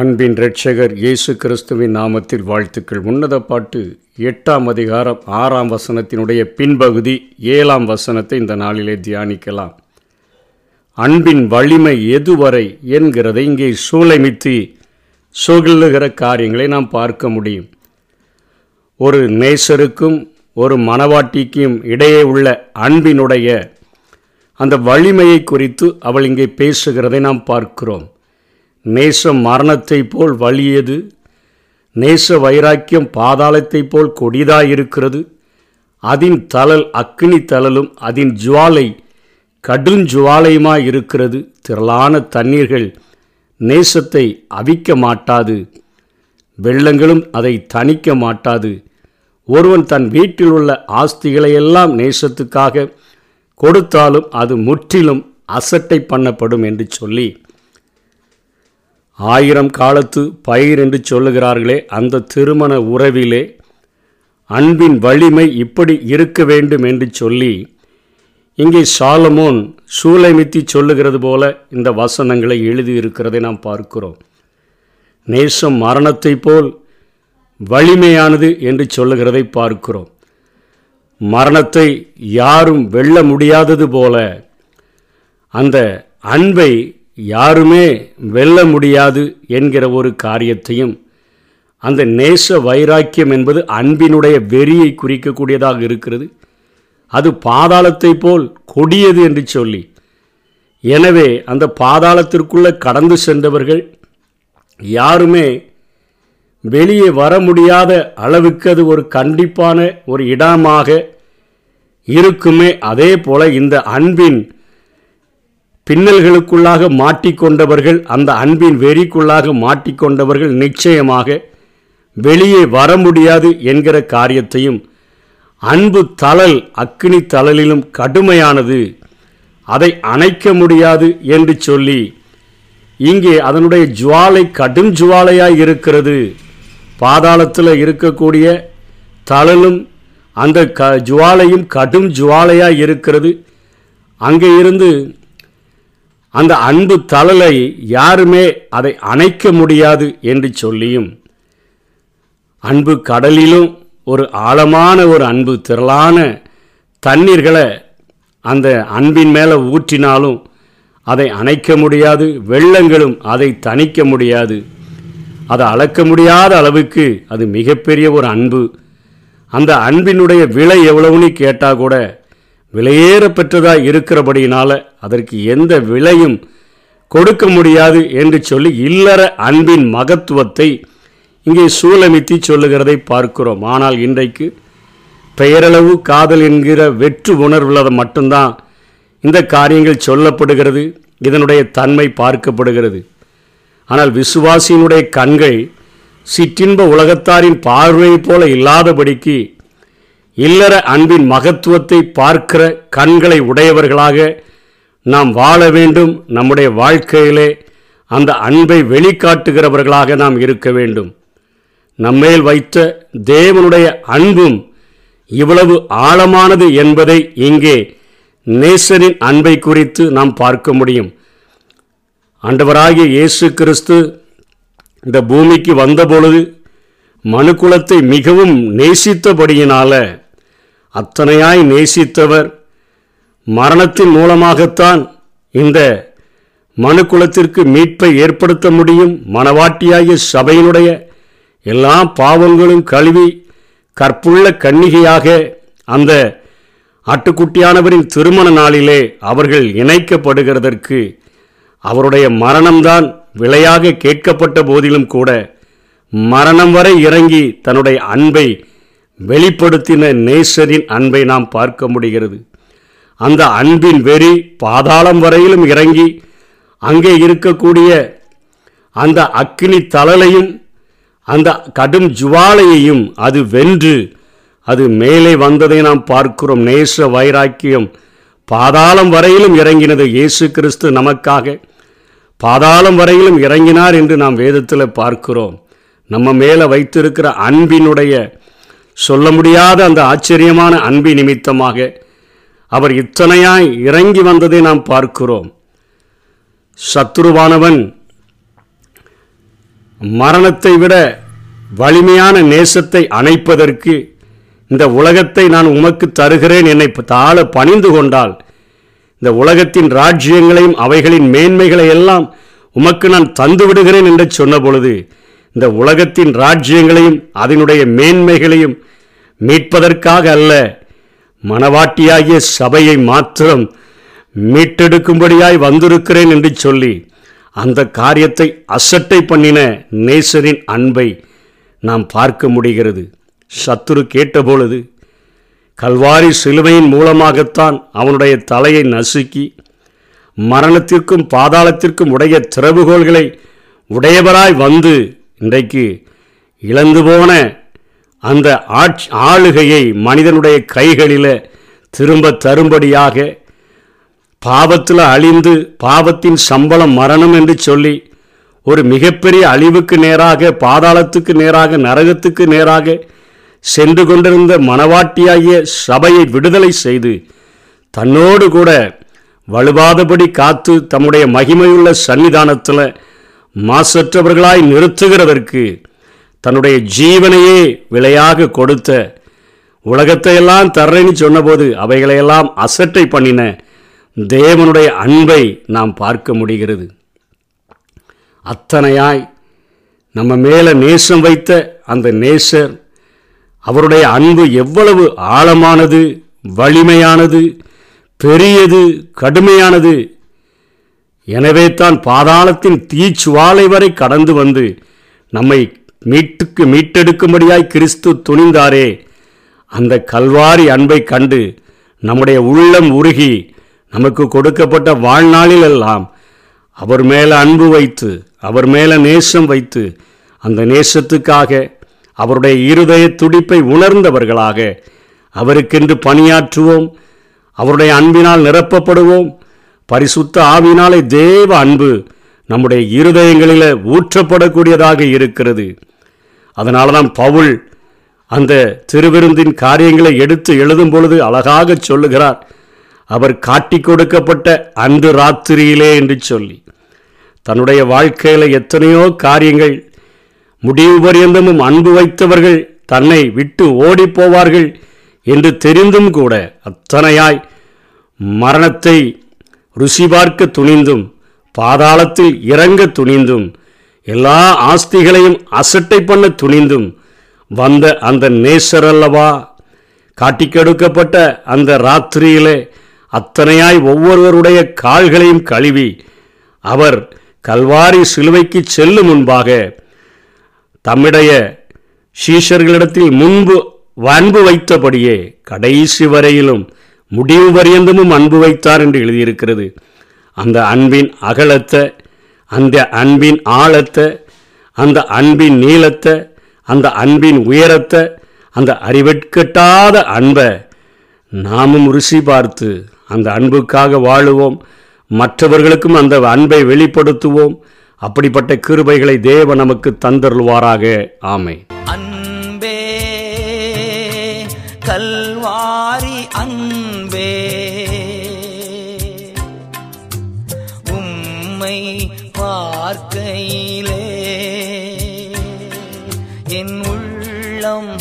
அன்பின் இரட்சகர் இயேசு கிறிஸ்துவின் நாமத்தில் வாழ்த்துக்கள். உன்னத பாட்டு எட்டாம் அதிகாரம் ஆறாம் வசனத்தினுடைய பின்பகுதி ஏழாம் வசனத்தை இந்த நாளிலே தியானிக்கலாம். அன்பின் வலிமை எதுவரை என்கிறதை இங்கே சூளைமித்தி சுகிலுகிற காரியங்களை நாம் பார்க்க முடியும். ஒரு நேசருக்கும் ஒரு மணவாட்டிக்கும் இடையே உள்ள அன்பினுடைய அந்த வலிமையை குறித்து அவள் இங்கே பேசுகிறதை நாம் பார்க்கிறோம். நேசம் மரணத்தைப் போல் வலியது நேச வைராக்கியம் பாதாளத்தைப் போல் கொடிதாயிருக்கிறது. அதின் தளல் அக்னி தளலும் அதன் ஜுவாலை கடுஞ்சுவாலையுமாய் இருக்கிறது திரளான தண்ணீர்கள் நேசத்தை அவிக்க மாட்டாது. வெள்ளங்களும் அதை தணிக்க மாட்டாது. ஒருவன் தன் வீட்டில் உள்ள ஆஸ்திகளை எல்லாம் நேசத்துக்காக கொடுத்தாலும் அது முற்றிலும் அசட்டை பண்ணப்படும் என்று சொல்லி ஆயிரம் காலத்து பயிர் என்று சொல்லுகிறார்களே அந்த திருமண உறவிலே அன்பின் வலிமை இப்படி இருக்க வேண்டும் என்று சொல்லி இங்கே சாலமோன் சூளைமித்தி சொல்லுகிறது போல இந்த வசனங்களை எழுதியிருக்கிறதை நாம் பார்க்கிறோம். நேசம் மரணத்தை போல் வலிமையானது என்று சொல்லுகிறதை பார்க்கிறோம். மரணத்தை யாரும் வெல்ல முடியாதது போல அந்த அன்பை யாருமே வெல்ல முடியாது என்கிற ஒரு காரியத்தையும் அந்த நேச வைராக்கியம் என்பது அன்பினுடைய வெறியை குறிக்கக்கூடியதாக இருக்கிறது. அது பாதாளத்தை போல் கொடியது என்று சொல்லி எனவே அந்த பாதாளத்திற்குள்ளே கடந்து சென்றவர்கள் யாருமே வெளியே வர முடியாத அளவுக்கு அது ஒரு கண்டிப்பான ஒரு இடமாக இருக்குமே. அதே போல் இந்த அன்பின் பின்னல்களுக்குள்ளாக மாட்டிக்கொண்டவர்கள் அந்த அன்பின் வெறிக்குள்ளாக மாட்டிக்கொண்டவர்கள் நிச்சயமாக வெளியே வர முடியாது என்கிற காரியத்தையும் அன்பு தளல் அக்னி தளலிலும் கடுமையானது அதை அணைக்க முடியாது என்று சொல்லி இங்கே அதனுடைய ஜுவாலை கடும் ஜுவாலையாக இருக்கிறது. பாதாளத்தில் இருக்கக்கூடிய தளலும் அந்த க ஜுவாலையும் கடும் ஜுவாலையாக இருக்கிறது. அங்கே இருந்து அந்த அன்பு தளலை யாருமே அதை அணைக்க முடியாது என்று சொல்லியும் அன்பு கடலிலும் ஒரு ஆழமான ஒரு அன்பு திரளான தண்ணீர்களை அந்த அன்பின் மேலே ஊற்றினாலும் அதை அணைக்க முடியாது வெள்ளங்களும் அதை தணிக்க முடியாது. அதை அளக்க முடியாத அளவுக்கு அது மிகப்பெரிய ஒரு அன்பு. அந்த அன்பினுடைய விலை எவ்வளவுன்னு கேட்டால் கூட விலையேற பெற்றதாக இருக்கிறபடியினால் அதற்கு எந்த விலையும் கொடுக்க முடியாது என்று சொல்லி இல்லற அன்பின் மகத்துவத்தை இங்கே சூலமித்தி சொல்லுகிறதை பார்க்கிறோம். ஆனால் இன்றைக்கு பெயரளவு காதல் என்கிற வெற்று உணர்வுள்ளதை மட்டும்தான் இந்த காரியங்கள் சொல்லப்படுகிறது இதனுடைய தன்மை பார்க்கப்படுகிறது. ஆனால் விசுவாசியினுடைய கண்கள் சிற்றின்ப உலகத்தாரின் பார்வையைப் போல இல்லாதபடிக்கு இல்லற அன்பின் மகத்துவத்தை பார்க்கிற கண்களை உடையவர்களாக நாம் வாழ வேண்டும். நம்முடைய வாழ்க்கையிலே அந்த அன்பை வெளிக்காட்டுகிறவர்களாக நாம் இருக்க வேண்டும். நம்மேல் வைத்த தேவனுடைய அன்பும் இவ்வளவு ஆழமானது என்பதை இங்கே நேசரின் அன்பை குறித்து நாம் பார்க்க முடியும். ஆண்டவராகிய இயேசு கிறிஸ்து இந்த பூமிக்கு வந்தபொழுது மனுக்குலத்தை மிகவும் நேசித்தபடியினால அத்தனையாய் நேசித்தவர். மரணத்தின் மூலமாகத்தான் இந்த மனு குலத்திற்கு மீட்பை ஏற்படுத்த முடியும். மனவாட்டியாகிய சபையினுடைய எல்லா பாவங்களும் கழுவி கற்புள்ள கன்னிகையாக அந்த ஆட்டுக்குட்டியானவரின் திருமண நாளிலே அவர்கள் இணைக்கப்படுகிறதற்கு அவருடைய மரணம்தான் விலையாக கேட்கப்பட்ட போதிலும் கூட மரணம் வரை இறங்கி தன்னுடைய அன்பை வெளிப்படுத்தின நேசரின் அன்பை நாம் பார்க்க முடிகிறது. அந்த அன்பின் வெறி பாதாளம் வரையிலும் இறங்கி அங்கே இருக்கக்கூடிய அந்த அக்கினி தளலையும் அந்த கடும் ஜுவாலையையும் அது வென்று அது மேலே வந்ததை நாம் பார்க்கிறோம். நேச வைராக்கியம் பாதாளம் வரையிலும் இறங்கினது இயேசு கிறிஸ்து நமக்காக. பாதாளம் வரையிலும் இறங்கினார் என்று நாம் வேதத்தில் பார்க்கிறோம். நம்ம மேலே வைத்திருக்கிற அன்பினுடைய சொல்ல முடியாத அந்த ஆச்சரியமான அன்பி நிமித்தமாக அவர் இத்தனையாய் இறங்கி வந்ததை நாம் பார்க்கிறோம். சத்துருவானவன் மரணத்தை விட வலிமையான நேசத்தை அணைப்பதற்கு இந்த உலகத்தை நான் உமக்கு தருகிறேன். என்னை தாழ பணிந்து கொண்டால் இந்த உலகத்தின் ராஜ்யங்களையும் அவைகளின் மேன்மைகளை எல்லாம் உமக்கு நான் தந்து விடுகிறேன் என்று சொன்ன பொழுது இந்த உலகத்தின் ராஜ்யங்களையும் அதனுடைய மேன்மைகளையும் மீட்பதற்காக அல்ல மணவாட்டியாகிய சபையை மாத்திரம் மீட்டெடுக்கும்படியாய் வந்திருக்கிறேன் என்று சொல்லி அந்த காரியத்தை அசட்டை பண்ணின நேசரின் அன்பை நாம் பார்க்க முடிகிறது. சத்துரு கேட்டபொழுது கல்வாரி சிலுவையின் மூலமாகத்தான் அவனுடைய தலையை நசுக்கி மரணத்திற்கும் பாதாளத்திற்கும் உடைய திறவுகோள்களை உடையவராய் வந்து இன்றைக்கு இழந்து போன அந்த ஆட்சி ஆளுகையை மனிதனுடைய கைகளில் திரும்ப தரும்படியாக பாவத்தில் அழிந்து பாவத்தின் சம்பளம் மரணம் என்று சொல்லி ஒரு மிகப்பெரிய அழிவுக்கு நேராக பாதாளத்துக்கு நேராக நரகத்துக்கு நேராக சென்று கொண்டிருந்த மணவாட்டியாகிய சபையை விடுதலை செய்து தன்னோடு கூட வலுவாதபடி காத்து தம்முடைய மகிமையுள்ள சன்னிதானத்தில் மாசற்றவர்களாய் நிறுத்துகிறதற்கு தன்னுடைய ஜீவனையே விலையாக கொடுத்த உலகத்தையெல்லாம் தர்றேன்னு சொன்னபோது அவைகளையெல்லாம் அசட்டை பண்ணின தேவனுடைய அன்பை நாம் பார்க்க முடிகிறது. அத்தனையாய் நம்ம மேலே நேசம் வைத்த அந்த நேசர் அவருடைய அன்பு எவ்வளவு ஆழமானது வலிமையானது பெரியது கடுமையானது எனவே தான் பாதாளத்தின் தீச்சுவாலை வரை கடந்து வந்து நம்மை மீட்டுக்கு மீட்டெடுக்கும்படியாய் கிறிஸ்து துணிந்தாரே. அந்த கல்வாரி அன்பை கண்டு நம்முடைய உள்ளம் உருகி நமக்கு கொடுக்கப்பட்ட வாழ்நாளில் எல்லாம் அவர் மேலே அன்பு வைத்து அவர் மேலே நேசம் வைத்து அந்த நேசத்துக்காக அவருடைய இருதய துடிப்பை உணர்ந்தவர்களாக அவருக்கென்று பணியாற்றுவோம். அவருடைய அன்பினால் நிரப்பப்படுவோம். பரிசுத்த ஆவினாலே தேவ அன்பு நம்முடைய இருதயங்களில் ஊற்றப்படக்கூடியதாக இருக்கிறது. அதனால தான் பவுல் அந்த திருவிருந்தின் காரியங்களை எடுத்து எழுதும் பொழுது அழகாக சொல்லுகிறார். அவர் காட்டி கொடுக்கப்பட்ட அன்று ராத்திரியிலே என்று சொல்லி. தன்னுடைய வாழ்க்கையில் எத்தனையோ காரியங்கள் முடிவு பரியந்தமும் அன்பு வைத்தவர்கள் தன்னை விட்டு ஓடிப் போவார்கள் என்று தெரிந்தும் கூட அத்தனையாய் மரணத்தை ருசி பார்க்க துணிந்தும் பாதாளத்தில் இறங்க துணிந்தும் எல்லா ஆஸ்திகளையும் அசட்டை பண்ண துணிந்தும் வந்த அந்த நேசர் அல்லவா காட்டிக்கெடுக்கப்பட்ட அந்த ராத்திரியிலே அத்தனையாய் ஒவ்வொருவருடைய கால்களையும் கழுவி அவர் கல்வாரி சிலுவைக்கு செல்லும் முன்பாக தம்முடைய சீஷர்களிடத்தில் முன்பு வன்பு வைத்தபடியே கடைசி வரையிலும் முடிவு பரியந்தமும் அன்பு வைத்தார் என்று எழுதியிருக்கிறது. அந்த அன்பின் அகலத்தை அந்த அன்பின் ஆழத்தை அந்த அன்பின் நீளத்தை அந்த அன்பின் உயரத்தை அந்த அறிவெட்கட்டாத அன்பை நாமும் ருசி பார்த்து அந்த அன்புக்காக வாழுவோம். மற்றவர்களுக்கும் அந்த அன்பை வெளிப்படுத்துவோம். அப்படிப்பட்ட கிருபைகளை தேவ நமக்கு தந்தருள்வாராக. ஆமை உம்மை பார்க்கையிலே. என் உள்ளம்